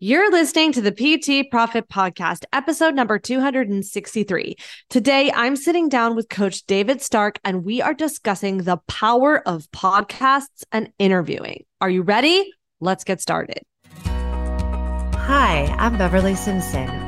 You're listening to the PT Profit Podcast, episode number 263. Today, I'm sitting down with Coach David Stark, and we are discussing the power of podcasts and interviewing. Are you ready? Let's get started. Hi, I'm Beverly Simpson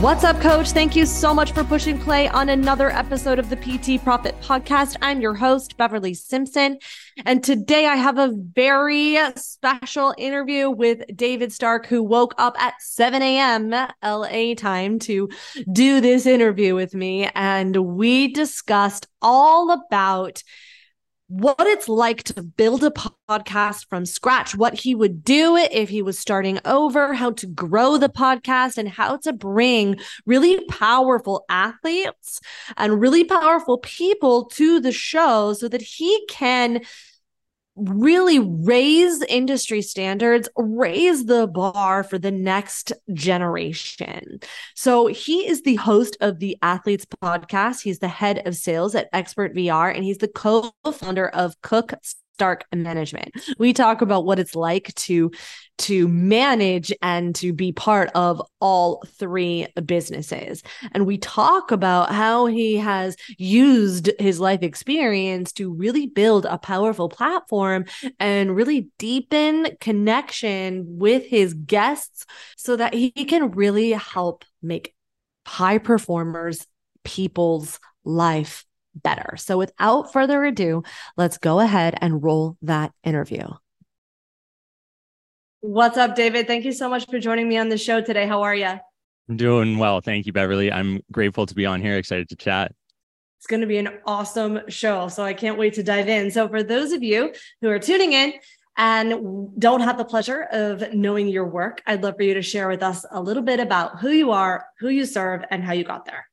What's up, coach? Thank you so much for pushing play on another episode of the PT Profit Podcast. I'm your host, Beverly Simpson. And today I have a very special interview with David Stark, who woke up at 7 a.m. LA time to do this interview with me. And we discussed all about what it's like to build a podcast from scratch, what he would do if he was starting over, how to grow the podcast, and how to bring really powerful athletes and really powerful people to the show so that he can really raise industry standards, raise the bar for the next generation. So he is the host of the Athletes Podcast. He's the head of sales at Expert VR, and he's the co-founder of Cook Stark management. We talk about what it's like to to manage and to be part of all three businesses. And we talk about how he has used his life experience to really build a powerful platform and really deepen connection with his guests so that he can really help make high performers people's life better. So without further ado, let's go ahead and roll that interview. What's up, David? Thank you so much for joining me on the show today. How are you? I'm doing well. Thank you, Beverly. I'm grateful to be on here. Excited to chat. It's going to be an awesome show. So I can't wait to dive in. So, for those of you who are tuning in and don't have the pleasure of knowing your work, I'd love for you to share with us a little bit about who you are, who you serve, and how you got there.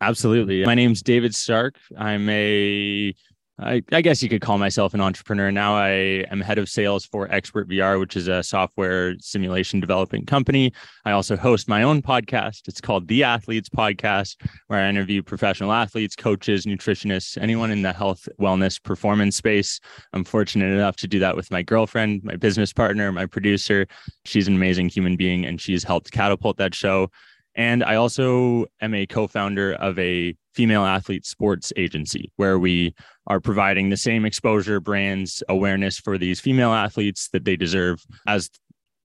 Absolutely. My name's David Stark. I'm a I, I, guess you could call myself an entrepreneur now. I am head of sales for Expert VR, which is a software simulation development company. I also host my own podcast. It's called The Athletes Podcast, where I interview professional athletes, coaches, nutritionists, anyone in the health, wellness, performance space. I'm fortunate enough to do that with my girlfriend, my business partner, my producer. She's an amazing human being, and she's helped catapult that show and I also am a co founder of a female athlete sports agency where we are providing the same exposure, brands, awareness for these female athletes that they deserve. As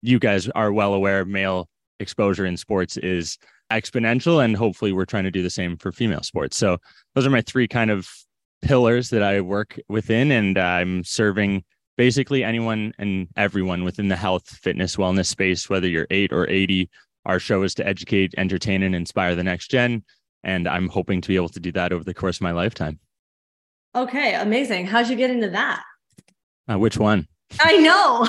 you guys are well aware, male exposure in sports is exponential. And hopefully, we're trying to do the same for female sports. So, those are my three kind of pillars that I work within. And I'm serving basically anyone and everyone within the health, fitness, wellness space, whether you're eight or 80 our show is to educate, entertain, and inspire the next gen. And I'm hoping to be able to do that over the course of my lifetime. Okay, amazing. How'd you get into that? Uh, which one? I know.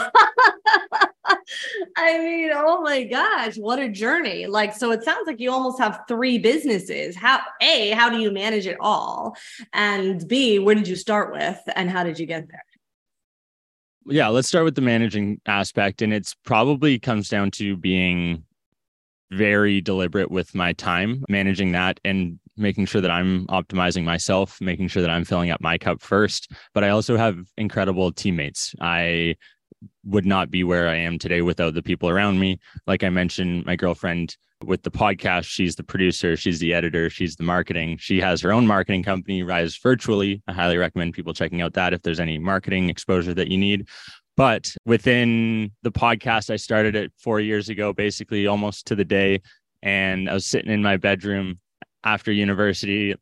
I mean, oh my gosh, what a journey. Like, so it sounds like you almost have three businesses. How, A, how do you manage it all? And B, where did you start with and how did you get there? Yeah, let's start with the managing aspect. And it's probably comes down to being very deliberate with my time, managing that and making sure that I'm optimizing myself, making sure that I'm filling up my cup first. But I also have incredible teammates. I would not be where I am today without the people around me. Like I mentioned, my girlfriend with the podcast, she's the producer, she's the editor, she's the marketing. She has her own marketing company, Rise Virtually. I highly recommend people checking out that if there's any marketing exposure that you need. But within the podcast, I started it four years ago, basically almost to the day. And I was sitting in my bedroom after university,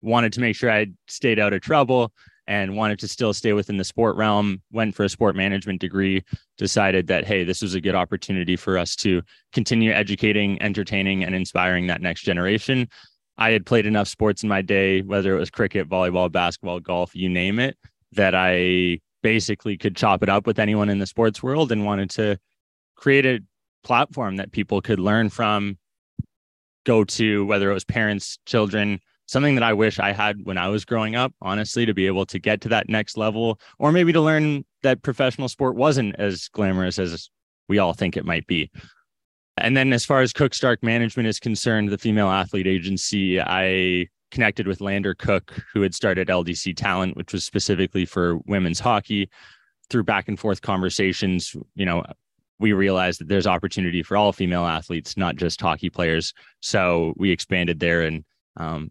wanted to make sure I stayed out of trouble and wanted to still stay within the sport realm. Went for a sport management degree, decided that, hey, this was a good opportunity for us to continue educating, entertaining, and inspiring that next generation. I had played enough sports in my day, whether it was cricket, volleyball, basketball, golf, you name it, that I basically could chop it up with anyone in the sports world and wanted to create a platform that people could learn from, go to, whether it was parents, children, something that I wish I had when I was growing up, honestly, to be able to get to that next level, or maybe to learn that professional sport wasn't as glamorous as we all think it might be. And then as far as Cook Stark management is concerned, the female athlete agency, I connected with Lander Cook, who had started LDC Talent, which was specifically for women's hockey. Through back and forth conversations, you know, we realized that there's opportunity for all female athletes, not just hockey players. So we expanded there. And um,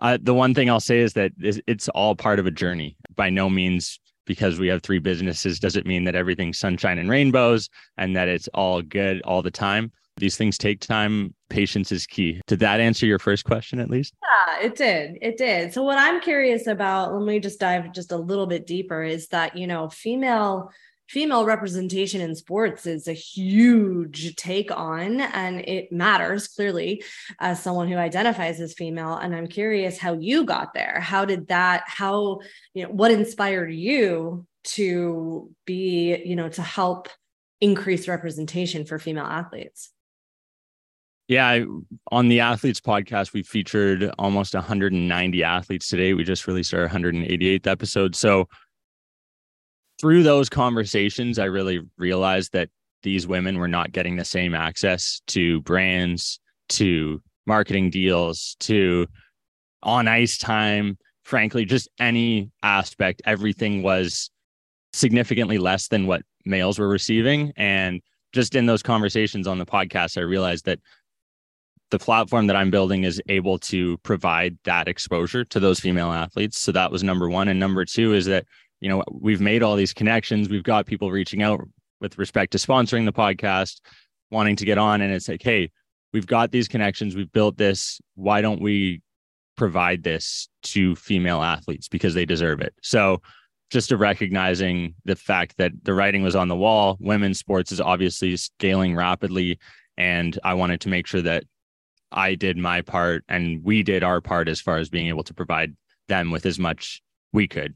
I, the one thing I'll say is that it's all part of a journey. By no means, because we have three businesses, does it mean that everything's sunshine and rainbows and that it's all good all the time. These things take time. Patience is key. Did that answer your first question at least? Yeah, it did. It did. So, what I'm curious about, let me just dive just a little bit deeper, is that, you know, female female representation in sports is a huge take on and it matters clearly as someone who identifies as female and i'm curious how you got there how did that how you know what inspired you to be you know to help increase representation for female athletes yeah, on the athletes podcast, we featured almost 190 athletes today. We just released our 188th episode. So through those conversations, I really realized that these women were not getting the same access to brands, to marketing deals, to on ice time. Frankly, just any aspect, everything was significantly less than what males were receiving. And just in those conversations on the podcast, I realized that the platform that I'm building is able to provide that exposure to those female athletes. So that was number one. And number two is that, you know, we've made all these connections. We've got people reaching out with respect to sponsoring the podcast, wanting to get on. And it's like, hey, we've got these connections. We've built this. Why don't we provide this to female athletes because they deserve it? So just to recognizing the fact that the writing was on the wall, women's sports is obviously scaling rapidly. And I wanted to make sure that I did my part and we did our part as far as being able to provide them with as much we could.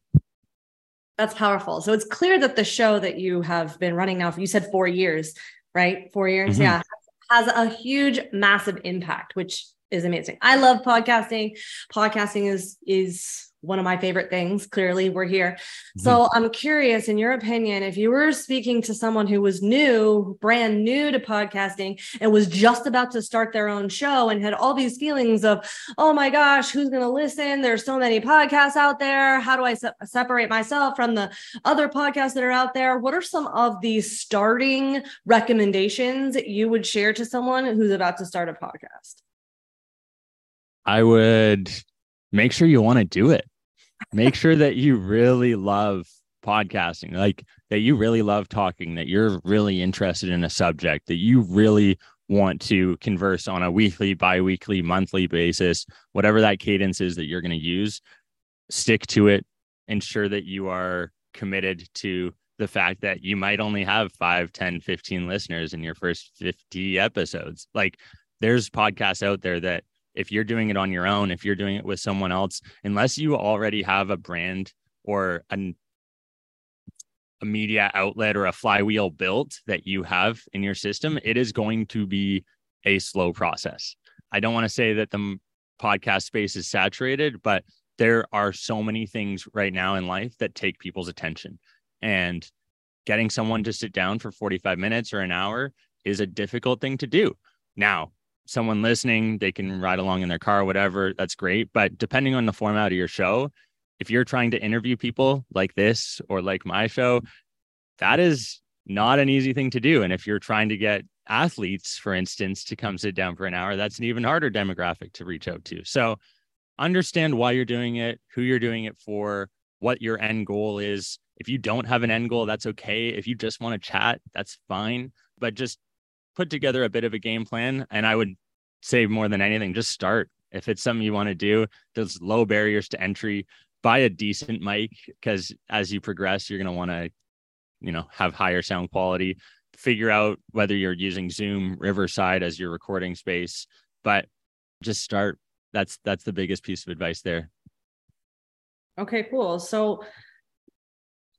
That's powerful. So it's clear that the show that you have been running now, you said four years, right? Four years. Mm-hmm. Yeah. Has a huge, massive impact, which is amazing. I love podcasting. Podcasting is is one of my favorite things. Clearly, we're here. Mm-hmm. So I'm curious, in your opinion, if you were speaking to someone who was new, brand new to podcasting, and was just about to start their own show and had all these feelings of, oh my gosh, who's going to listen? There's so many podcasts out there. How do I se- separate myself from the other podcasts that are out there? What are some of the starting recommendations you would share to someone who's about to start a podcast? I would make sure you want to do it make sure that you really love podcasting, like that you really love talking, that you're really interested in a subject, that you really want to converse on a weekly, bi-weekly, monthly basis, whatever that cadence is that you're going to use, stick to it. Ensure that you are committed to the fact that you might only have 5, 10, 15 listeners in your first 50 episodes. Like there's podcasts out there that if you're doing it on your own, if you're doing it with someone else, unless you already have a brand or an, a media outlet or a flywheel built that you have in your system, it is going to be a slow process. I don't want to say that the podcast space is saturated, but there are so many things right now in life that take people's attention. And getting someone to sit down for 45 minutes or an hour is a difficult thing to do. Now, someone listening, they can ride along in their car, whatever. That's great. But depending on the format of your show, if you're trying to interview people like this or like my show, that is not an easy thing to do. And if you're trying to get athletes, for instance, to come sit down for an hour, that's an even harder demographic to reach out to. So understand why you're doing it, who you're doing it for, what your end goal is. If you don't have an end goal, that's okay. If you just want to chat, that's fine. But just put together a bit of a game plan. And I would say more than anything, just start. If it's something you want to do, there's low barriers to entry. Buy a decent mic because as you progress, you're going to want to, you know, have higher sound quality. Figure out whether you're using Zoom, Riverside as your recording space, but just start. That's that's the biggest piece of advice there. Okay, cool. So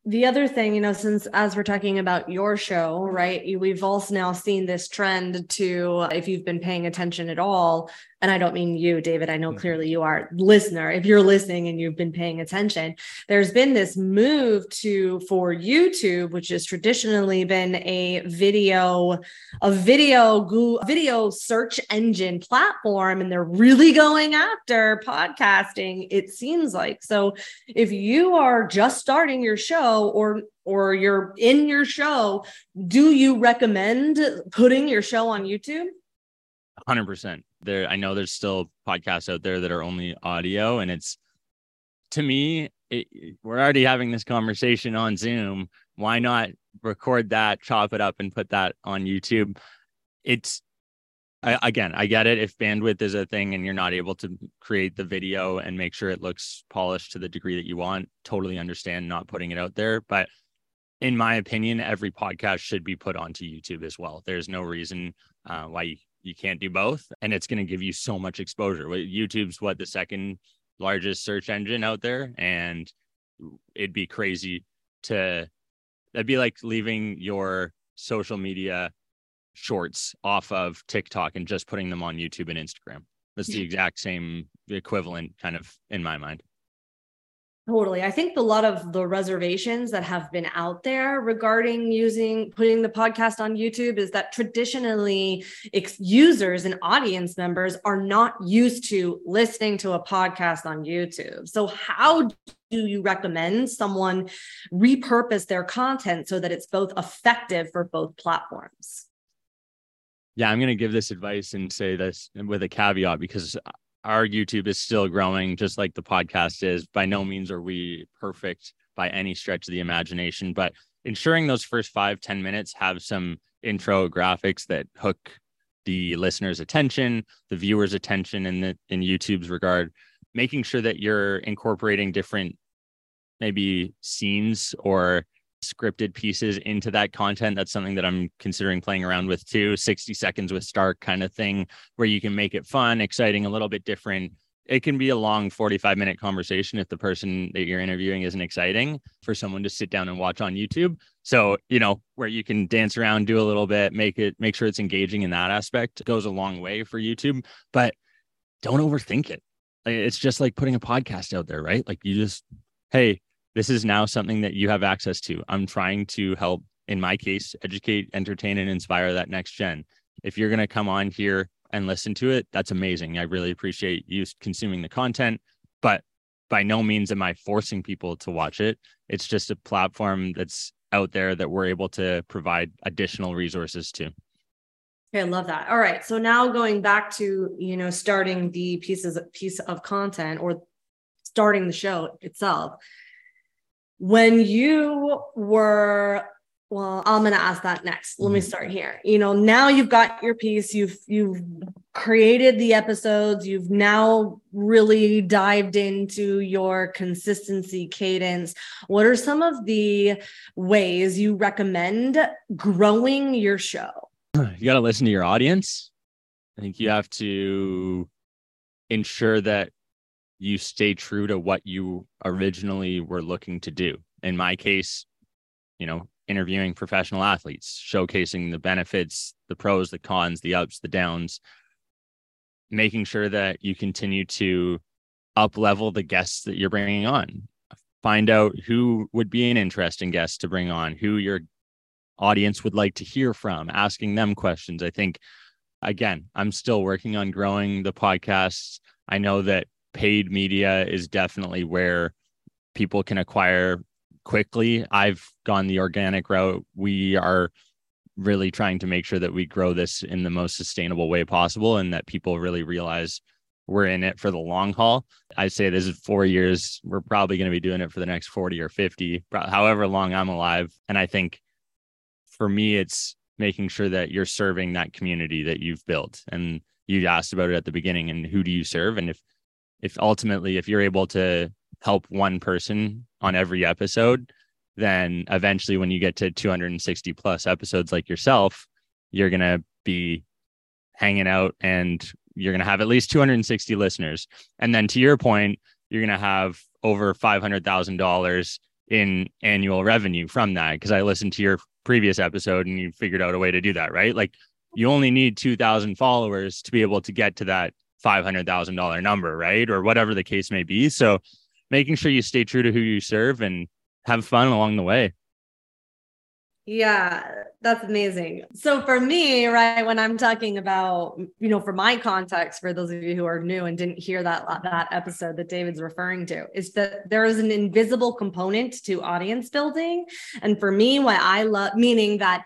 the other thing, you know, since as we're talking about your show, right, we've also now seen this trend to, if you've been paying attention at all, and I don't mean you, David, I know mm-hmm. clearly you are listener. If you're listening and you've been paying attention, there's been this move to for YouTube, which has traditionally been a video, a video Google, video search engine platform, and they're really going after podcasting. It seems like so. If you are just starting your show or or you're in your show, do you recommend putting your show on YouTube? 100% there i know there's still podcasts out there that are only audio and it's to me it, we're already having this conversation on zoom. Why not record that chop it up and put that on youtube? It's I, again i get it. If bandwidth is a thing and you're not able to create the video and make sure it looks polished to the degree that you want totally understand not putting it out there. But in my opinion every podcast should be put onto youtube as well. There's no reason uh, why you can't do both and it's going to give you so much exposure. Youtube's what the second largest search engine out there and it'd be crazy to that'd be like leaving your social media shorts off of tiktok and just putting them on youtube and instagram. That's the exact same equivalent kind of in my mind Totally. I think a lot of the reservations that have been out there regarding using putting the podcast on YouTube is that traditionally ex- users and audience members are not used to listening to a podcast on YouTube. So, how do you recommend someone repurpose their content so that it's both effective for both platforms? Yeah, I'm going to give this advice and say this with a caveat because our YouTube is still growing, just like the podcast is. By no means are we perfect by any stretch of the imagination, but ensuring those first five ten minutes have some intro graphics that hook the listener's attention, the viewer's attention in the in YouTube's regard, making sure that you're incorporating different maybe scenes or scripted pieces into that content. That's something that I'm considering playing around with too. 60 seconds with Stark kind of thing where you can make it fun, exciting, a little bit different. It can be a long 45 minute conversation if the person that you're interviewing isn't exciting for someone to sit down and watch on YouTube. So, you know, where you can dance around, do a little bit, make it, make sure it's engaging in that aspect goes a long way for YouTube, but don't overthink it. It's just like putting a podcast out there, right? Like you just, hey, this is now something that you have access to. I'm trying to help, in my case, educate, entertain, and inspire that next gen. If you're going to come on here and listen to it, that's amazing. I really appreciate you consuming the content, but by no means am I forcing people to watch it. It's just a platform that's out there that we're able to provide additional resources to. Okay, I love that. All right. So now going back to, you know, starting the pieces piece of content or starting the show itself when you were well i'm going to ask that next. Let me mm-hmm. start here. You know now you've got your piece you've you've created the episodes you've now really dived into your consistency cadence. What are some of the ways you recommend growing your show? You got to listen to your audience. I think you have to ensure that you stay true to what you originally were looking to do. In my case, you know, interviewing professional athletes, showcasing the benefits, the pros, the cons, the ups, the downs, making sure that you continue to up level the guests that you're bringing on. Find out who would be an interesting guest to bring on, who your audience would like to hear from, asking them questions. I think, again, I'm still working on growing the podcast. I know that paid media is definitely where people can acquire quickly. I've gone the organic route. We are really trying to make sure that we grow this in the most sustainable way possible and that people really realize we're in it for the long haul. I say this is four years. We're probably going to be doing it for the next 40 or 50, however long I'm alive. And I think for me, it's making sure that you're serving that community that you've built. And you asked about it at the beginning and who do you serve? And if if ultimately if you're able to help one person on every episode then eventually when you get to 260 plus episodes like yourself you're going to be hanging out and you're going to have at least 260 listeners and then to your point you're going to have over $500,000 in annual revenue from that because I listened to your previous episode and you figured out a way to do that, right? Like you only need 2000 followers to be able to get to that $500,000 number, right? Or whatever the case may be. So making sure you stay true to who you serve and have fun along the way. Yeah, that's amazing. So for me, right, when I'm talking about, you know, for my context, for those of you who are new and didn't hear that that episode that David's referring to, is that there is an invisible component to audience building. And for me, why I love meaning that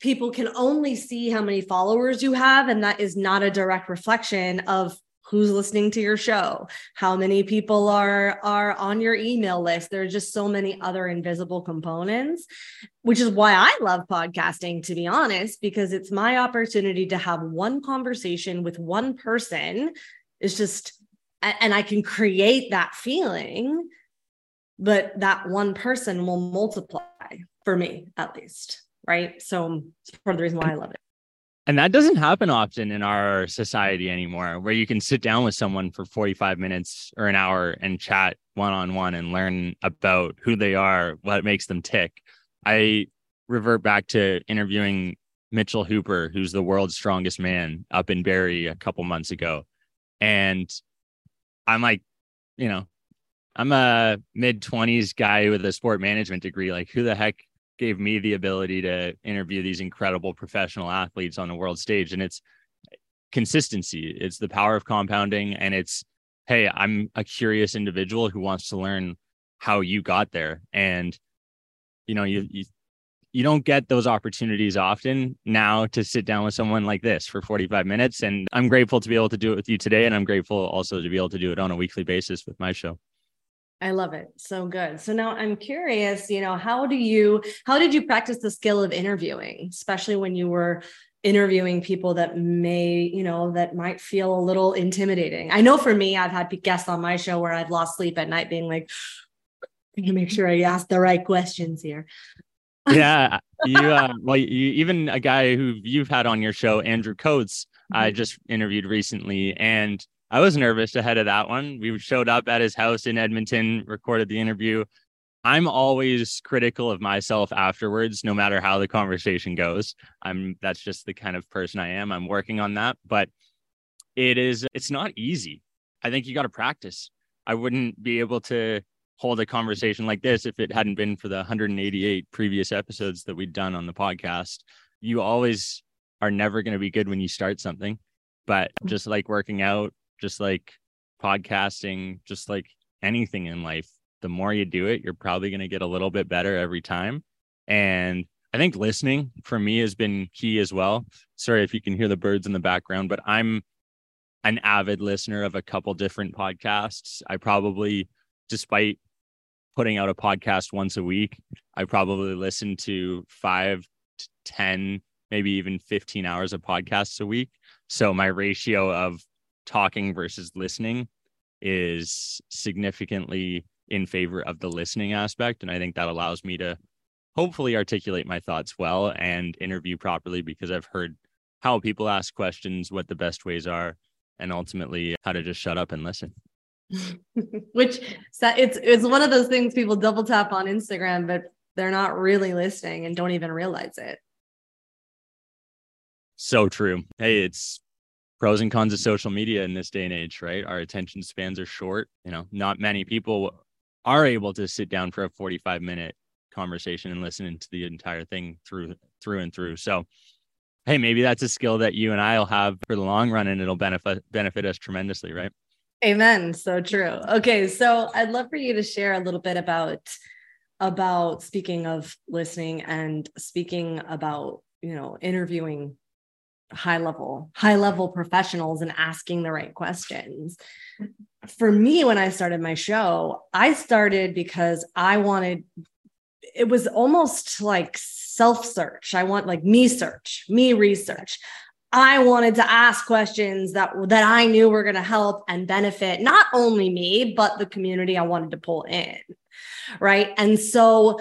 people can only see how many followers you have, and that is not a direct reflection of who's listening to your show how many people are are on your email list. There are just so many other invisible components which is why i love podcasting to be honest because it's my opportunity to have one conversation with one person. It's just and i can create that feeling but that one person will multiply for me at least right so um, it's part of the reason why i love it and that doesn't happen often in our society anymore, where you can sit down with someone for 45 minutes or an hour and chat one on one and learn about who they are, what makes them tick. I revert back to interviewing Mitchell Hooper, who's the world's strongest man up in Barrie a couple months ago. And I'm like, you know, I'm a mid 20s guy with a sport management degree. Like, who the heck gave me the ability to interview these incredible professional athletes on the world stage. And it's consistency, it's the power of compounding, and it's, hey, I'm a curious individual who wants to learn how you got there. And, you know, you, you, you don't get those opportunities often now to sit down with someone like this for 45 minutes. And I'm grateful to be able to do it with you today. And I'm grateful also to be able to do it on a weekly basis with my show. I love it. So good. So now I'm curious, you know, how do you how did you practice the skill of interviewing, especially when you were interviewing people that may, you know, that might feel a little intimidating. I know for me, I've had guests on my show where I've lost sleep at night being like, I need to make sure I ask the right questions here. yeah, you uh, well, you even a guy who you've had on your show, Andrew Coates, mm-hmm. I just interviewed recently, and I was nervous ahead of that one. We showed up at his house in Edmonton, recorded the interview. I'm always critical of myself afterwards, no matter how the conversation goes. I'm that's just the kind of person I am. I'm working on that, but it is it's not easy. I think you got to practice. I wouldn't be able to hold a conversation like this if it hadn't been for the 188 previous episodes that we'd done on the podcast. You always are never going to be good when you start something, but just like working out, just like podcasting, just like anything in life, the more you do it, you're probably going to get a little bit better every time. And I think listening for me has been key as well. Sorry if you can hear the birds in the background, but I'm an avid listener of a couple different podcasts. I probably, despite putting out a podcast once a week, I probably listen to five to 10, maybe even 15 hours of podcasts a week. So my ratio of talking versus listening is significantly in favor of the listening aspect. And I think that allows me to hopefully articulate my thoughts well and interview properly because I've heard how people ask questions, what the best ways are, and ultimately how to just shut up and listen. Which it's it's one of those things people double tap on Instagram, but they're not really listening and don't even realize it. So true. Hey, it's pros and cons of social media in this day and age, right? Our attention spans are short. You know, not many people are able to sit down for a 45 minute conversation and listen to the entire thing through through and through. So hey, maybe that's a skill that you and I'll have for the long run and it'll benefit benefit us tremendously, right? Amen. So true. Okay, so I'd love for you to share a little bit about about speaking of listening and speaking about, you know, interviewing high level high level professionals and asking the right questions. For me when i started my show i started because i wanted it was almost like self search i want like me search me research. I wanted to ask questions that that i knew were going to help and benefit not only me but the community i wanted to pull in right? And so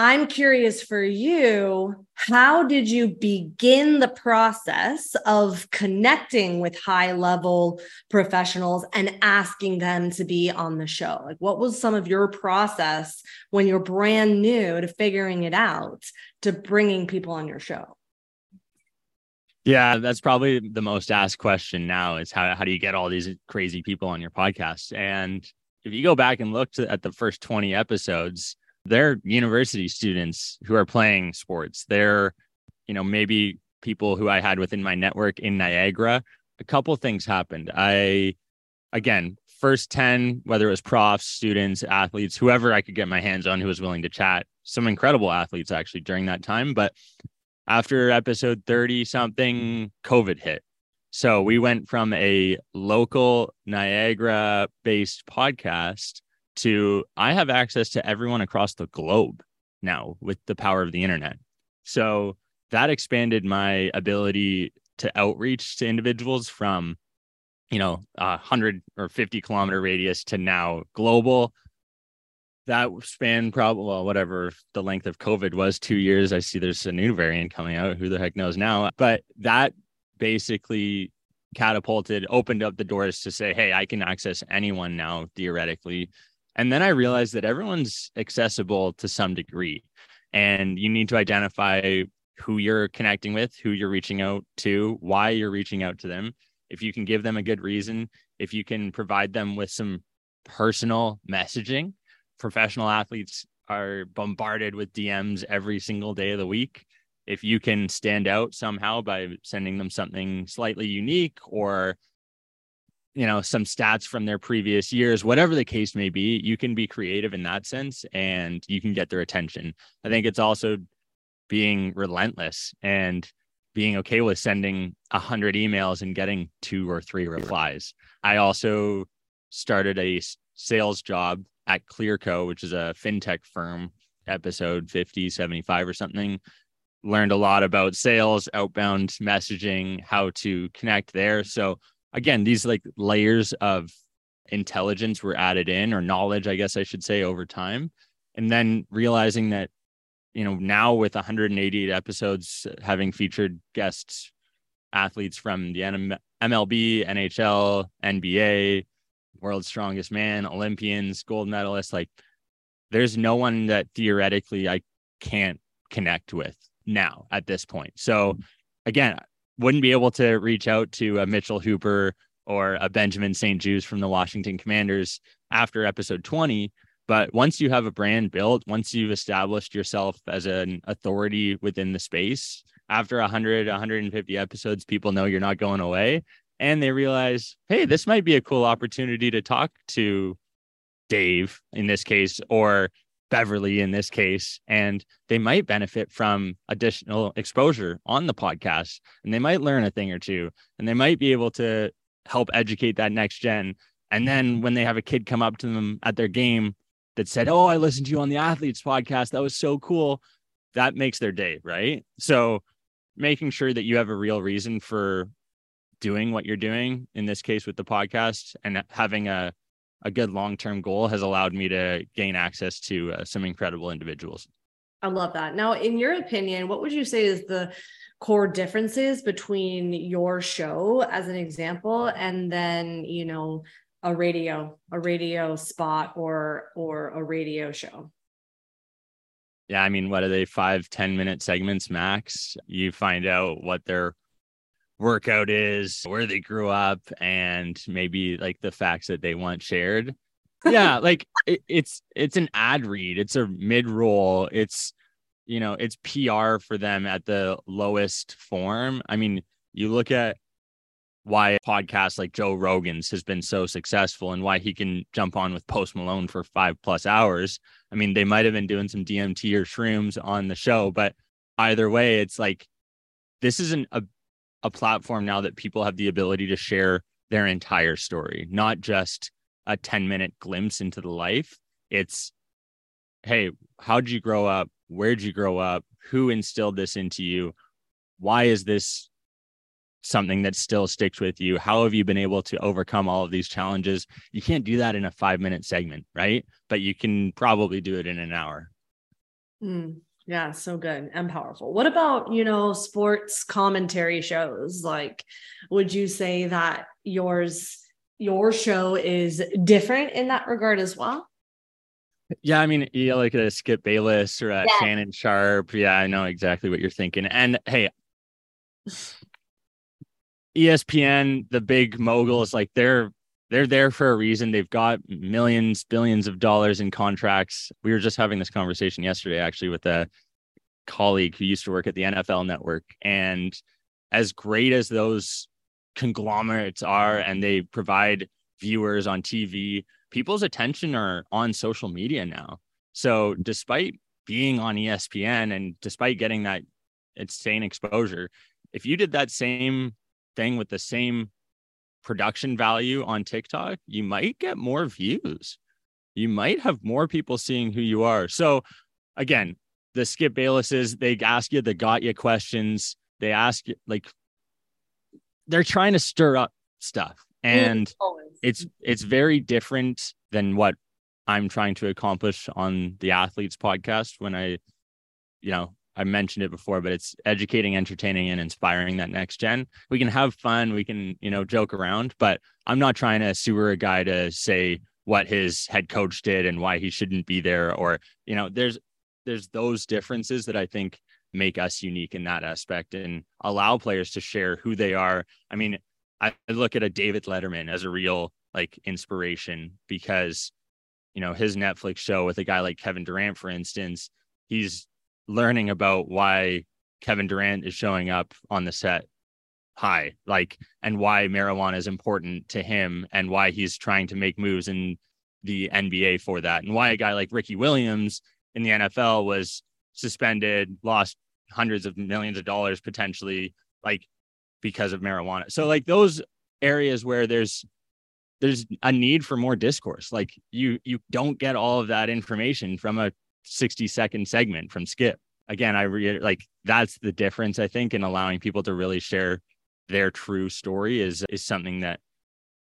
I'm curious for you, how did you begin the process of connecting with high level professionals and asking them to be on the show? Like, what was some of your process when you're brand new to figuring it out to bringing people on your show? Yeah, that's probably the most asked question now is how, how do you get all these crazy people on your podcast? And if you go back and look at the first 20 episodes, they're university students who are playing sports. They're, you know, maybe people who I had within my network in Niagara. A couple things happened. I, again, first 10, whether it was profs, students, athletes, whoever I could get my hands on who was willing to chat, some incredible athletes actually during that time. But after episode 30 something, COVID hit. So we went from a local Niagara based podcast to I have access to everyone across the globe now with the power of the internet. So that expanded my ability to outreach to individuals from, you know, a hundred or 50 kilometer radius to now global. That span probably, well, whatever the length of COVID was, two years. I see there's a new variant coming out. Who the heck knows now? But that basically catapulted, opened up the doors to say, hey, I can access anyone now theoretically and then I realized that everyone's accessible to some degree. And you need to identify who you're connecting with, who you're reaching out to, why you're reaching out to them. If you can give them a good reason, if you can provide them with some personal messaging, professional athletes are bombarded with DMs every single day of the week. If you can stand out somehow by sending them something slightly unique or you know some stats from their previous years whatever the case may be you can be creative in that sense and you can get their attention. I think it's also being relentless and being okay with sending a hundred emails and getting two or three replies. I also started a sales job at clearco which is a fintech firm episode 50 75 or something. Learned a lot about sales outbound messaging how to connect there. So again, these like layers of intelligence were added in or knowledge, I guess I should say, over time. And then realizing that, you know, now with 188 episodes, having featured guests, athletes from the MLB, NHL, NBA, world's strongest man, Olympians, gold medalists, like there's no one that theoretically I can't connect with now at this point. So mm-hmm. again, wouldn't be able to reach out to a Mitchell Hooper or a Benjamin St-Juste from the Washington Commanders after episode 20. But once you have a brand built, once you've established yourself as an authority within the space, after 100, 150 episodes, people know you're not going away. And they realize, hey, this might be a cool opportunity to talk to Dave in this case, or Beverly in this case, and they might benefit from additional exposure on the podcast and they might learn a thing or two and they might be able to help educate that next gen. And then when they have a kid come up to them at their game that said, Oh, I listened to you on the athletes podcast. That was so cool. That makes their day. Right. So making sure that you have a real reason for doing what you're doing in this case with the podcast and having a a good long term goal has allowed me to gain access to uh, some incredible individuals. I love that. Now, in your opinion, what would you say is the core differences between your show, as an example, and then you know a radio, a radio spot, or or a radio show? Yeah, I mean, what are they? Five, 10 minute segments max. You find out what their workout is, where they grew up, and maybe like the facts that they want shared. Yeah, like it, it's it's an ad read, it's a mid roll, it's you know, it's PR for them at the lowest form. I mean, you look at why podcasts like Joe Rogan's has been so successful and why he can jump on with Post Malone for five plus hours. I mean, they might have been doing some DMT or shrooms on the show, but either way, it's like this isn't a a platform now that people have the ability to share their entire story, not just a 10 minute glimpse into the life. It's, hey, how'd you grow up? Where'd you grow up? Who instilled this into you? Why is this something that still sticks with you? How have you been able to overcome all of these challenges? You can't do that in a five minute segment, right? But you can probably do it in an hour. Mm, yeah, so good and powerful. What about, you know, sports commentary shows? Like, would you say that yours, your show is different in that regard as well? Yeah, I mean, yeah, like a Skip Bayless or a yeah. Shannon Sharpe. Yeah, I know exactly what you're thinking. And hey, ESPN, the big moguls, like they're they're there for a reason. They've got millions, billions of dollars in contracts. We were just having this conversation yesterday, actually, with a colleague who used to work at the NFL network. And as great as those conglomerates are, and they provide viewers on TV, people's attention are on social media now. So despite being on ESPN and despite getting that insane exposure, if you did that same thing with the same production value on TikTok, you might get more views. You might have more people seeing who you are. So again, the Skip Baylesses, they ask you the got you questions. They ask you like they're trying to stir up stuff. Mm, and it's it's very different than what I'm trying to accomplish on the athletes podcast when I, you know, I mentioned it before, but it's educating, entertaining, and inspiring that next gen. We can have fun, we can, you know, joke around, but I'm not trying to sewer a guy to say what his head coach did and why he shouldn't be there. Or, you know, there's there's those differences that I think make us unique in that aspect and allow players to share who they are. I mean, I look at a David Letterman as a real like inspiration because you know his Netflix show with a guy like Kevin Durant, for instance, he's learning about why Kevin Durant is showing up on the set high, like, and why marijuana is important to him and why he's trying to make moves in the NBA for that, and why a guy like Ricky Williams in the NFL was suspended, lost hundreds of millions of dollars potentially, like because of marijuana. So, like, those areas where there's there's a need for more discourse like you you don't get all of that information from a 60 second segment from Skip. Again, I re- like that's the difference I think in allowing people to really share their true story is is something that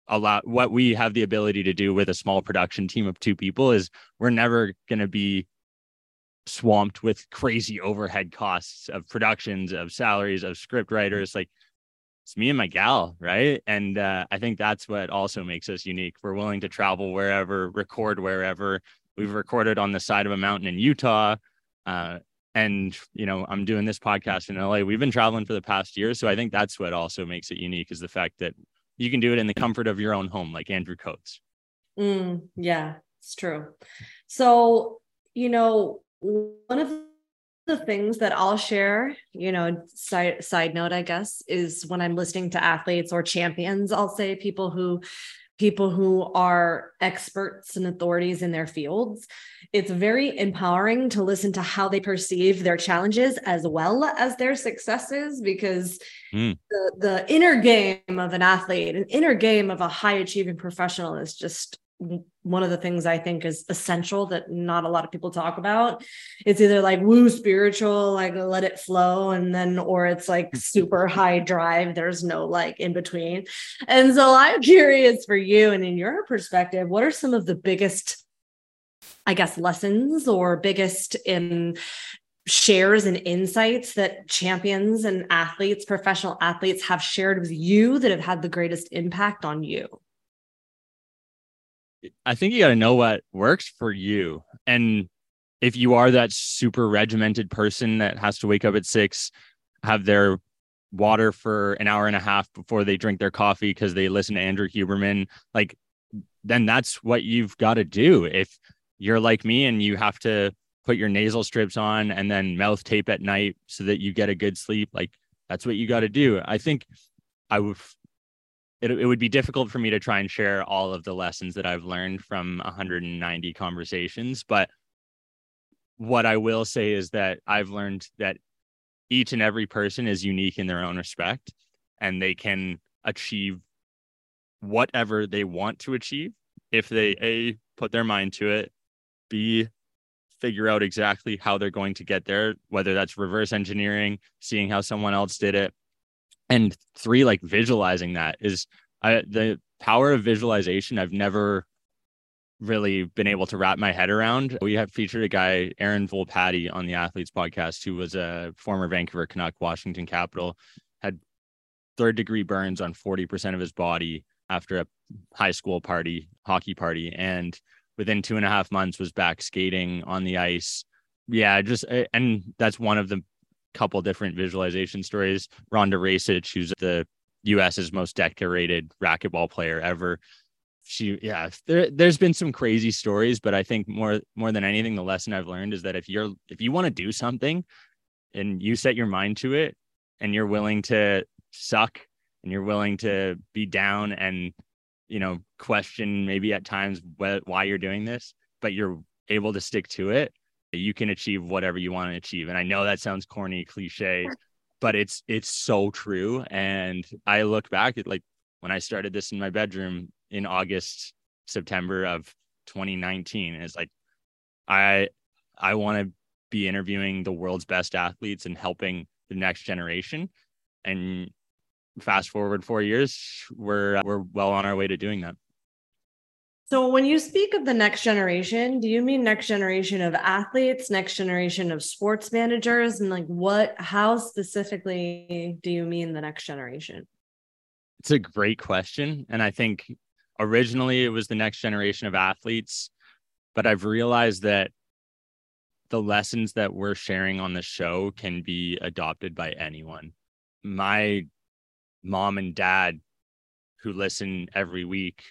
allow what we have the ability to do with a small production team of two people is we're never going to be swamped with crazy overhead costs of productions of salaries of script writers. Like it's me and my gal right? And uh, i think that's what also makes us unique. We're willing to travel wherever record wherever We've recorded on the side of a mountain in Utah. Uh, and you know, I'm doing this podcast in LA. We've been traveling for the past year, so I think that's what also makes it unique is the fact that you can do it in the comfort of your own home, like Andrew Coates. Mm, yeah, it's true. So, you know, one of the things that I'll share, you know, side side note, I guess, is when I'm listening to athletes or champions, I'll say people who people who are experts and authorities in their fields. It's very empowering to listen to how they perceive their challenges as well as their successes because mm. the, the inner game of an athlete, an inner game of a high achieving professional is just one of the things I think is essential that not a lot of people talk about. It's either like woo spiritual, like let it flow, and then, or it's like mm-hmm. super high drive. There's no like in between. And so I'm curious for you and in your perspective, what are some of the biggest, I guess, lessons or biggest in shares and insights that champions and athletes, professional athletes have shared with you that have had the greatest impact on you? I think you got to know what works for you. And if you are that super regimented person that has to wake up at six, have their water for an hour and a half before they drink their coffee because they listen to Andrew Huberman, like, then that's what you've got to do. If you're like me and you have to put your nasal strips on and then mouth tape at night so that you get a good sleep, like, that's what you got to do. I think I would it, it would be difficult for me to try and share all of the lessons that I've learned from 190 conversations. But what I will say is that I've learned that each and every person is unique in their own respect and they can achieve whatever they want to achieve if they a put their mind to it b figure out exactly how they're going to get there whether that's reverse engineering seeing how someone else did it and three like visualizing that is I, the power of visualization i've never really been able to wrap my head around. We have featured a guy, Aaron Volpatti, on the Athletes podcast, who was a former Vancouver Canuck, Washington Capital, had third degree burns on 40% of his body after a high school party, hockey party. And within two and a half months was back skating on the ice. Yeah, just, eh, and that's one of the couple different visualization stories. Rhonda Rajsich, who's the US's most decorated racquetball player ever, she yeah there there's been some crazy stories but i think more more than anything the lesson i've learned is that if you're if you want to do something and you set your mind to it and you're willing to suck and you're willing to be down and you know question maybe at times wh- why you're doing this but you're able to stick to it you can achieve whatever you want to achieve and i know that sounds corny cliche but it's it's so true and i look back at like when i started this in my bedroom in August, September of 2019. It's like, I, I want to be interviewing the world's best athletes and helping the next generation. And fast forward four years, we're, we're well on our way to doing that. So, when you speak of the next generation, do you mean next generation of athletes, next generation of sports managers? And like, what, how specifically do you mean the next generation? It's a great question. And I think originally it was the next generation of athletes, but I've realized that the lessons that we're sharing on the show can be adopted by anyone. My mom and dad who listen every week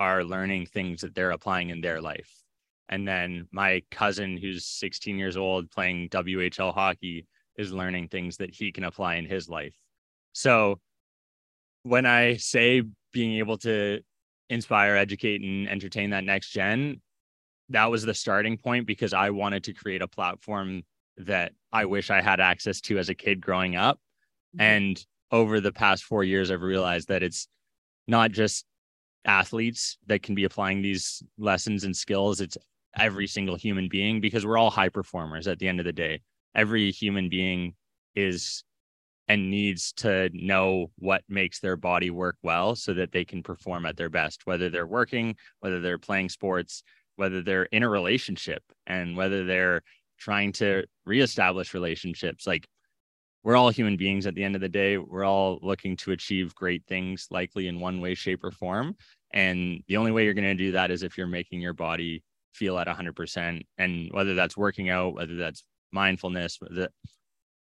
are learning things that they're applying in their life. And then my cousin, who's 16 years old playing WHL hockey, is learning things that he can apply in his life. So when I say being able to inspire, educate, and entertain that next gen, that was the starting point because I wanted to create a platform that I wish I had access to as a kid growing up. Mm-hmm. And over the past four years, I've realized that it's not just athletes that can be applying these lessons and skills. It's every single human being because we're all high performers at the end of the day. Every human being is and needs to know what makes their body work well so that they can perform at their best, whether they're working, whether they're playing sports, whether they're in a relationship, and whether they're trying to reestablish relationships. Like we're all human beings at the end of the day. We're all looking to achieve great things, likely in one way, shape, or form. And the only way you're going to do that is if you're making your body feel at 100%. And whether that's working out, whether that's mindfulness,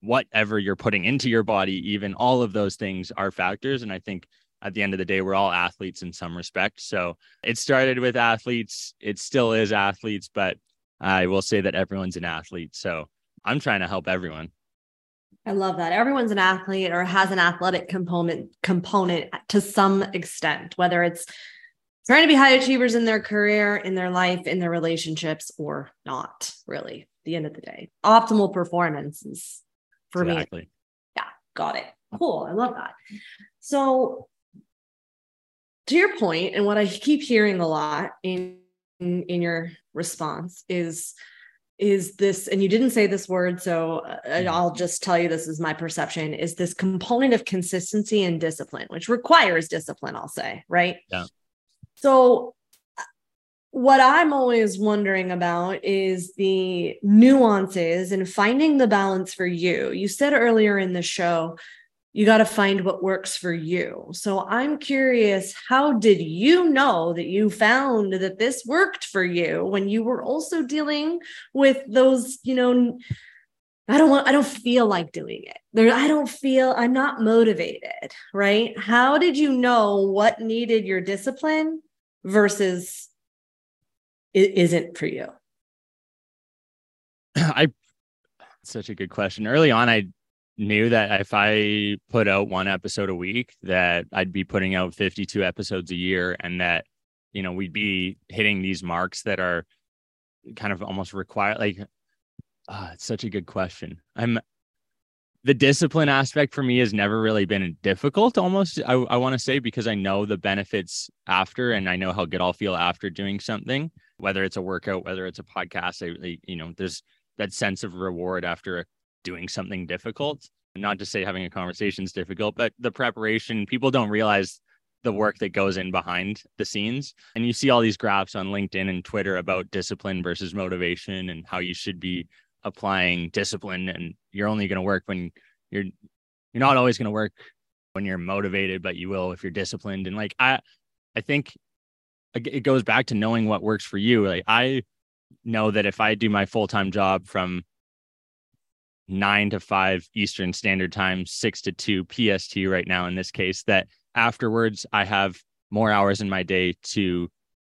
whatever you're putting into your body, even all of those things are factors. And I think at the end of the day, we're all athletes in some respect. So it started with athletes, it still is athletes, but I will say that everyone's an athlete. So I'm trying to help everyone. I love that. Everyone's an athlete or has an athletic component component to some extent, whether it's trying to be high achievers in their career, in their life, in their relationships, or not really. the end of the day, optimal performance is for exactly. me. Yeah, got it. Cool. I love that. So, to your point, and what I keep hearing a lot in in, in your response is is this and you didn't say this word so uh, mm-hmm. i'll just tell you this is my perception is this component of consistency and discipline which requires discipline i'll say right yeah so what I'm always wondering about is the nuances and finding the balance for you. You said earlier in the show, you got to find what works for you. So I'm curious, how did you know that you found that this worked for you when you were also dealing with those, you know, I don't want, I don't feel like doing it. There, I don't feel, I'm not motivated, right? How did you know what needed your discipline versus it isn't for you? I such a good question. Early on, I knew that if I put out one episode a week, that I'd be putting out 52 episodes a year and that, you know, we'd be hitting these marks that are kind of almost required. Like, uh, it's such a good question. I'm the discipline aspect for me has never really been difficult almost i, I want to say because i know the benefits after and i know how good i'll feel after doing something whether it's a workout whether it's a podcast I, you know there's that sense of reward after doing something difficult not to say having a conversation is difficult but the preparation people don't realize the work that goes in behind the scenes. And you see all these graphs on LinkedIn and Twitter about discipline versus motivation and how you should be applying discipline and you're only going to work when you're you're not always going to work when you're motivated, but you will if you're disciplined. And like I I think it goes back to knowing what works for you. Like I know that if I do my full-time job from 9 to 5 Eastern Standard Time, 6 to 2 PST right now in this case that afterwards I have more hours in my day to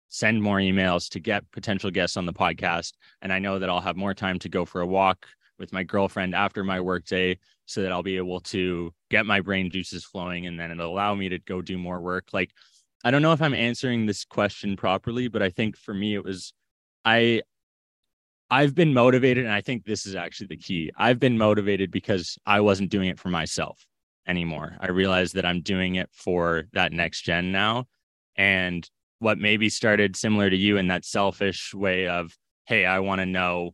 send more emails to get potential guests on the podcast. And I know that I'll have more time to go for a walk with my girlfriend after my workday so that I'll be able to get my brain juices flowing and then it'll allow me to go do more work. Like I don't know if I'm answering this question properly, but I think for me it was I I've been motivated and I think this is actually the key. I've been motivated because I wasn't doing it for myself anymore. I realized that I'm doing it for that next gen now. And what maybe started similar to you in that selfish way of, hey, I want to know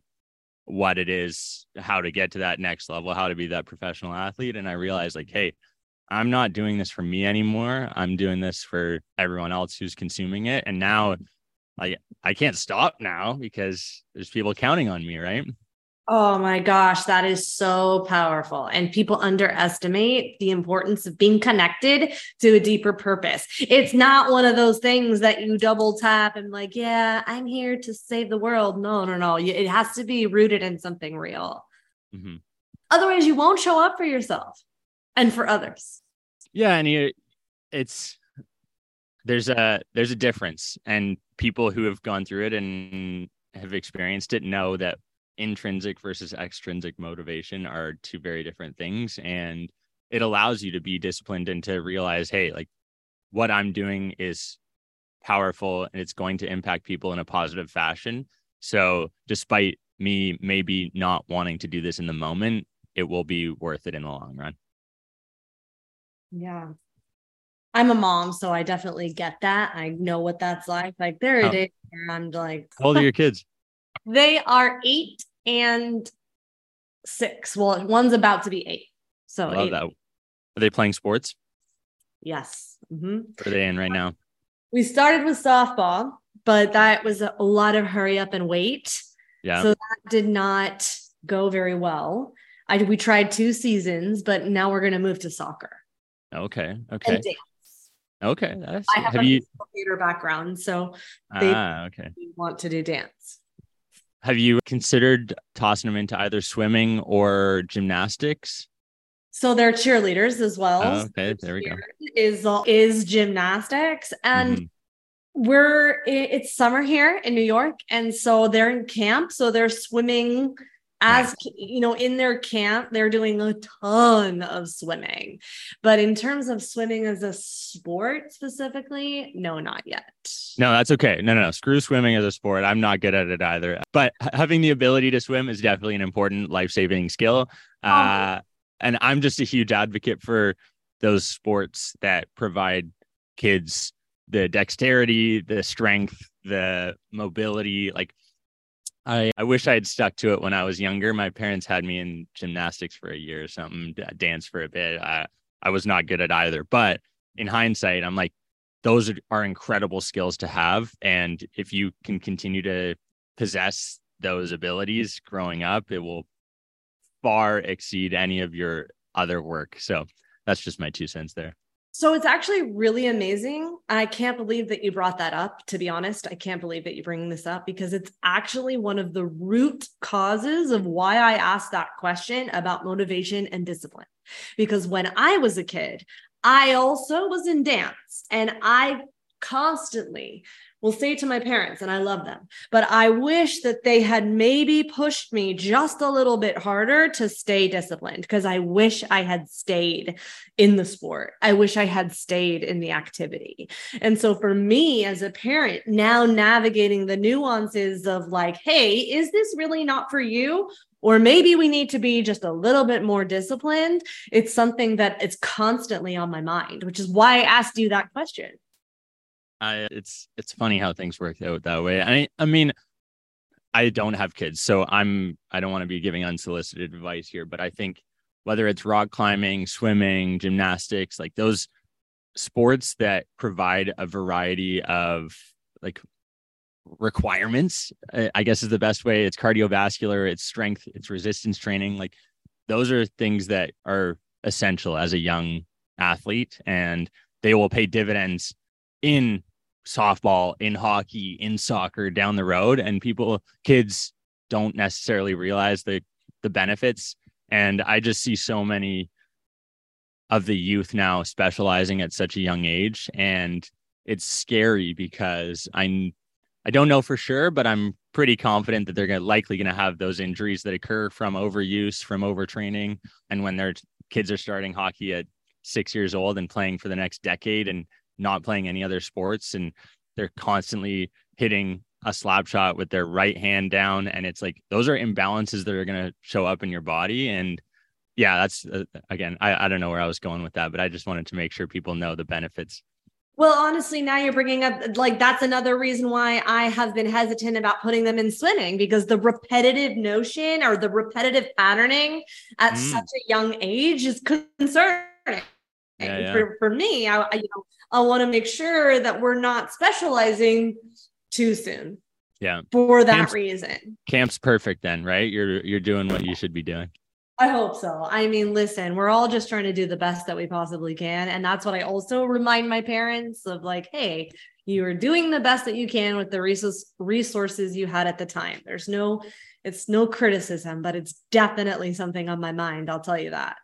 what it is, how to get to that next level, how to be that professional athlete. And I realized, like, hey, I'm not doing this for me anymore. I'm doing this for everyone else who's consuming it. And now I I can't stop now because there's people counting on me, right? Oh my gosh, that is so powerful. And people underestimate the importance of being connected to a deeper purpose. It's not one of those things that you double tap and, like, yeah, I'm here to save the world. No, no, no. It has to be rooted in something real. Mm-hmm. Otherwise, you won't show up for yourself and for others. Yeah, and you, it's there's a there's a difference, and people who have gone through it and have experienced it know that intrinsic versus extrinsic motivation are two very different things, and it allows you to be disciplined and to realize, hey, like what I'm doing is powerful and it's going to impact people in a positive fashion. So, despite me maybe not wanting to do this in the moment, it will be worth it in the long run. Yeah. I'm a mom, so I definitely get that. I know what that's like. Like there are oh. days where I'm like, How old are your kids? they are eight and six. Well, one's about to be eight. So that. Are they playing sports? Yes. Mm-hmm. Are they in right now? We started with softball, but that was a lot of hurry up and wait. Yeah. So that did not go very well. I we tried two seasons, but now we're going to move to soccer. Okay. Okay. Okay. I have, have a you... theater background, so they ah, okay. want to do dance. Have you considered tossing them into either swimming or gymnastics? So they're cheerleaders as well. Oh, okay, there we go. Is is gymnastics and. Mm-hmm we're it's summer here in New York and so they're in camp so they're swimming as you know in their camp they're doing a ton of swimming. But in terms of swimming as a sport specifically no not yet. No that's okay. No no no. Screw swimming as a sport. I'm not good at it either. But having the ability to swim is definitely an important life-saving skill. Oh. uh, and i'm just a huge advocate for those sports that provide kids the dexterity the strength the mobility like I, I wish I had stuck to it when I was younger. My parents had me in gymnastics for a year or something, dance for a bit. I, I was not good at either. But in hindsight, I'm like, those are incredible skills to have. And if you can continue to possess those abilities growing up, it will far exceed any of your other work. So that's just my two cents there. So it's actually really amazing. I can't believe that you brought that up, to be honest. I can't believe that you bring this up because it's actually one of the root causes of why I asked that question about motivation and discipline. Because when I was a kid, I also was in dance and I constantly will say to my parents, and I love them, but I wish that they had maybe pushed me just a little bit harder to stay disciplined because I wish I had stayed in the sport. I wish I had stayed in the activity. And so for me as a parent, now navigating the nuances of like, hey, is this really not for you? or maybe we need to be just a little bit more disciplined it's something that it's constantly on my mind which is why i asked you that question I, it's it's funny how things work out that way. I I mean, I don't have kids, so I'm I don't want to be giving unsolicited advice here, but I think whether it's rock climbing, swimming, gymnastics, like those sports that provide a variety of like requirements i guess is the best way it's cardiovascular it's strength it's resistance training like those are things that are essential as a young athlete and they will pay dividends in softball in hockey in soccer down the road and people kids don't necessarily realize the the benefits. And i just see so many of the youth now specializing at such a young age and it's scary because i'm i don't know for sure but i'm pretty confident that they're gonna, likely going to have those injuries that occur from overuse from overtraining and when their kids are starting hockey at six years old and playing for the next decade and not playing any other sports and they're constantly hitting a slap shot with their right hand down and it's like those are imbalances that are going to show up in your body and yeah that's uh, again I, I don't know where i was going with that but i just wanted to make sure people know the benefits well, honestly, now you're bringing up like that's another reason why I have been hesitant about putting them in swimming because the repetitive notion or the repetitive patterning at mm. such a young age is concerning. Yeah, yeah. For, for me, I, I you know I want to make sure that we're not specializing too soon. Yeah. For that camp's, reason. Camp's perfect then, right? You're you're doing what you should be doing. I hope so. I mean, listen, we're all just trying to do the best that we possibly can. And that's what I also remind my parents of like, hey, you are doing the best that you can with the resources you had at the time. There's no, it's no criticism, but it's definitely something on my mind. I'll tell you that.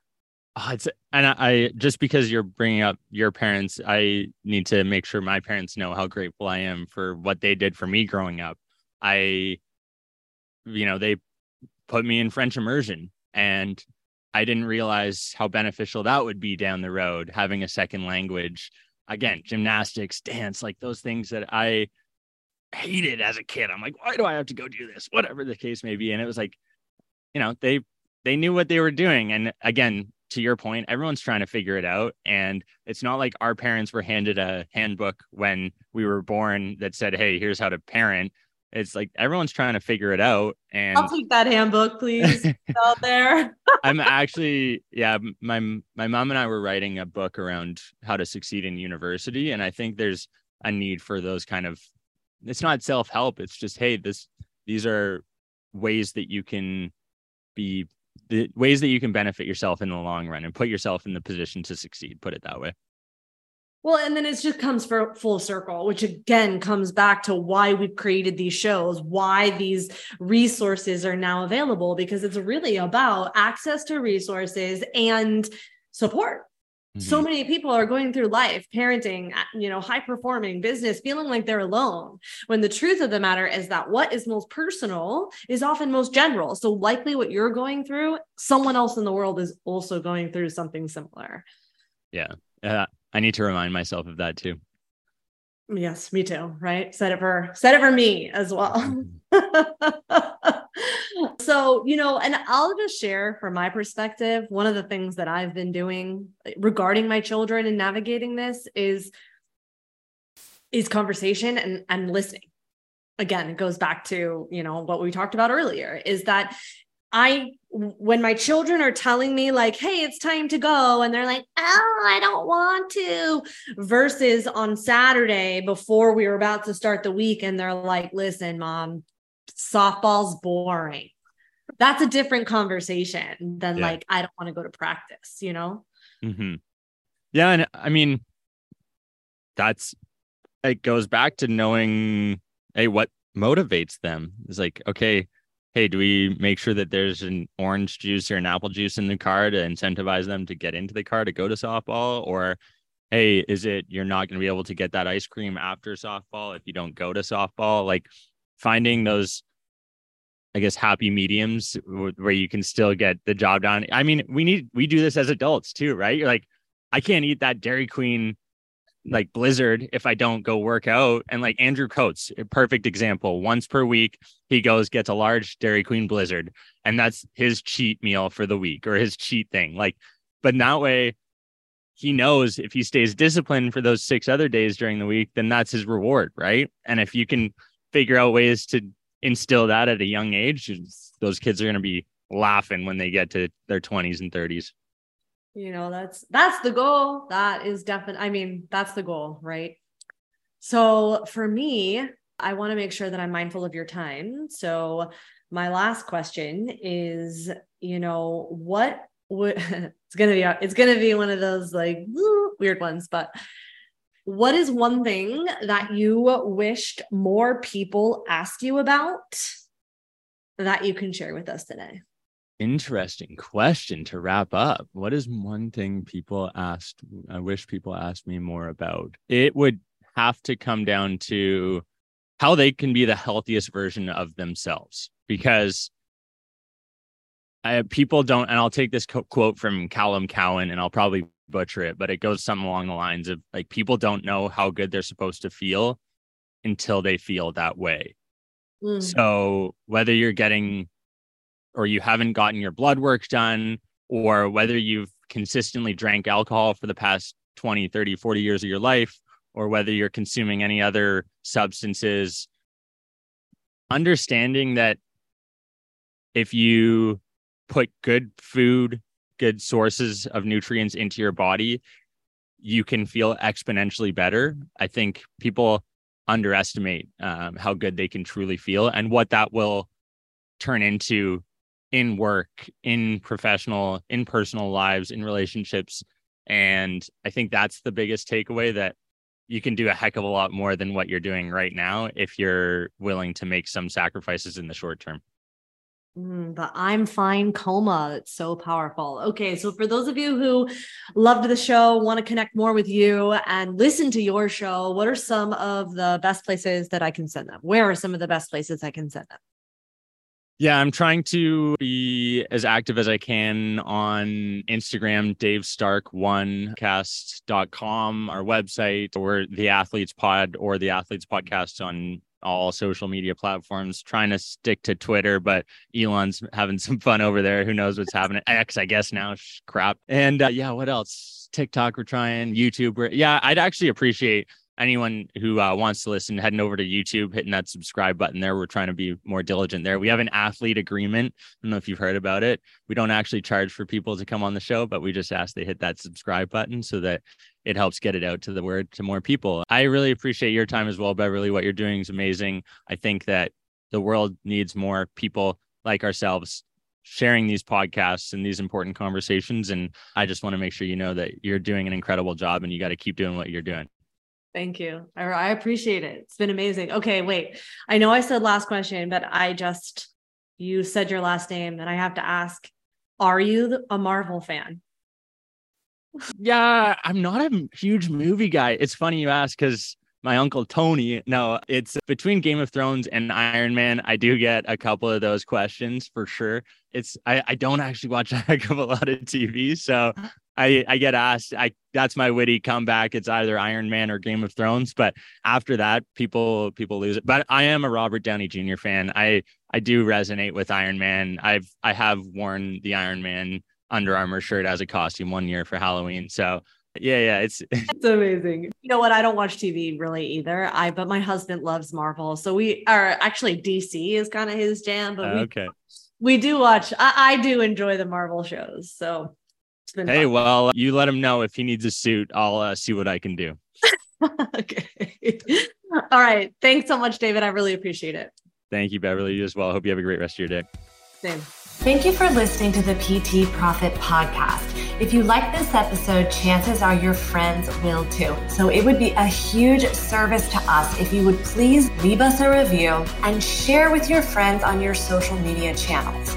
Oh, it's and I, I just because you're bringing up your parents, I need to make sure my parents know how grateful I am for what they did for me growing up. I, you know, they put me in French immersion and I didn't realize how beneficial that would be down the road, having a second language. Again, gymnastics, dance, like those things that I hated as a kid. I'm like, why do I have to go do this? Whatever the case may be. And it was like, you know, they they knew what they were doing. And again, to your point, everyone's trying to figure it out. And it's not like our parents were handed a handbook when we were born that said, Hey, here's how to parent. It's like everyone's trying to figure it out and i'll take that handbook please. Out there. I'm actually yeah my my mom and i were writing a book around how to succeed in university. And i think there's a need for those kind of it's not self-help it's just hey this these are ways that you can be the ways that you can benefit yourself in the long run and put yourself in the position to succeed put it that way well, and then it just comes for full circle, which again comes back to why we've created these shows, why these resources are now available, because it's really about access to resources and support. Mm-hmm. So many people are going through life, parenting, you know, high performing business, feeling like they're alone. When the truth of the matter is that what is most personal is often most general. So, likely what you're going through, someone else in the world is also going through something similar. Yeah. Uh, I need to remind myself of that too. Yes, me too. Right. Set it for set it for me as well. So, you know, and I'll just share from my perspective, one of the things that I've been doing eh, regarding my children and navigating this is is conversation and and listening. Again, it goes back to, you know, what we talked about earlier is that I when my children are telling me like hey it's time to go and they're like oh i don't want to versus on saturday before we were about to start the week and they're like listen mom softball's boring that's a different conversation than yeah. like i don't want to go to practice you know mm-hmm. yeah and i mean that's it goes back to knowing hey what motivates them it's like okay hey, do we make sure that there's an orange juice or an apple juice in the car to incentivize them to get into the car to go to softball? Or, hey, is it you're not going to be able to get that ice cream after softball if you don't go to softball? Like finding those, I guess, happy mediums where you can still get the job done. I mean, we need, we do this as adults too, right? You're like, I can't eat that Dairy Queen like blizzard if I don't go work out. And like Andrew Coates, a perfect example. Once per week, he goes, gets a large Dairy Queen blizzard, and that's his cheat meal for the week or his cheat thing. Like, but that way he knows if he stays disciplined for those six other days during the week, then that's his reward, right? And if you can figure out ways to instill that at a young age, those kids are going to be laughing when they get to their 20s and 30s. You know, that's that's the goal. That is definitely I mean, that's the goal, right? So for me, I want to make sure that I'm mindful of your time. So my last question is, you know, what would it's gonna be it's gonna be one of those like weird ones, but what is one thing that you wished more people asked you about that you can share with us today? Interesting question to wrap up. What is one thing people asked? I wish people asked me more about. It would have to come down to how they can be the healthiest version of themselves because I, people don't, and I'll take this co- quote from Callum Cowan and I'll probably butcher it, but it goes something along the lines of like, people don't know how good they're supposed to feel until they feel that way. Mm. So whether you're getting or you haven't gotten your blood work done, or whether you've consistently drank alcohol for the past 20, 30, 40 years of your life, or whether you're consuming any other substances, understanding that if you put good food, good sources of nutrients into your body, you can feel exponentially better. I think people underestimate um, how good they can truly feel and what that will turn into in work, in professional, in personal lives, in relationships. And I think that's the biggest takeaway that you can do a heck of a lot more than what you're doing right now if you're willing to make some sacrifices in the short term. Mm, the I'm fine coma. It's so powerful. Okay. So, for those of you who loved the show, want to connect more with you and listen to your show, what are some of the best places that I can send them? Where are some of the best places I can send them? Yeah, I'm trying to be as active as I can on Instagram, Dave Stark one cast.com, our website, or the athletes pod or the athletes podcast on all social media platforms, trying to stick to Twitter, but Elon's having some fun over there. Who knows what's happening? X, I guess now. Crap. And uh, yeah, what else? TikTok, we're trying. YouTube. We're, yeah, I'd actually appreciate anyone who uh, wants to listen, heading over to YouTube, hitting that subscribe button there. We're trying to be more diligent there. We have an athlete agreement. I don't know if you've heard about it. We don't actually charge for people to come on the show, but we just ask they hit that subscribe button so that it helps get it out to the word to more people. I really appreciate your time as well, Beverly. What you're doing is amazing. I think that the world needs more people like ourselves sharing these podcasts and these important conversations. And I just want to make sure you know that you're doing an incredible job and you got to keep doing what you're doing. Thank you. I appreciate it. It's been amazing. Okay, wait. I know I said last question, but I just, you said your last name and I have to ask Are you a Marvel fan? Yeah, I'm not a huge movie guy. It's funny you ask because my uncle Tony. No, it's between Game of Thrones and Iron Man. I do get a couple of those questions for sure. It's I, I don't actually watch a heck of a lot of TV, so I, I get asked, I that's my witty comeback. It's either Iron Man or Game of Thrones. But after that, people people lose it. But I am a Robert Downey Jr. fan. I I do resonate with Iron Man. I've I have worn the Iron Man Under Armour shirt as a costume one year for Halloween. So yeah, yeah, it's it's amazing. You know what? I don't watch TV really either. I but my husband loves Marvel, so we are actually DC is kind of his jam. But uh, we, okay, we do watch. I, I do enjoy the Marvel shows. So hey, fun. well, you let him know if he needs a suit. I'll uh, see what I can do. okay. All right. Thanks so much, David. I really appreciate it. Thank you, Beverly, you as well. Hope you have a great rest of your day. Same. Thank you for listening to the PT Profit Podcast. If you like this episode, chances are your friends will too. So it would be a huge service to us if you would please leave us a review and share with your friends on your social media channels.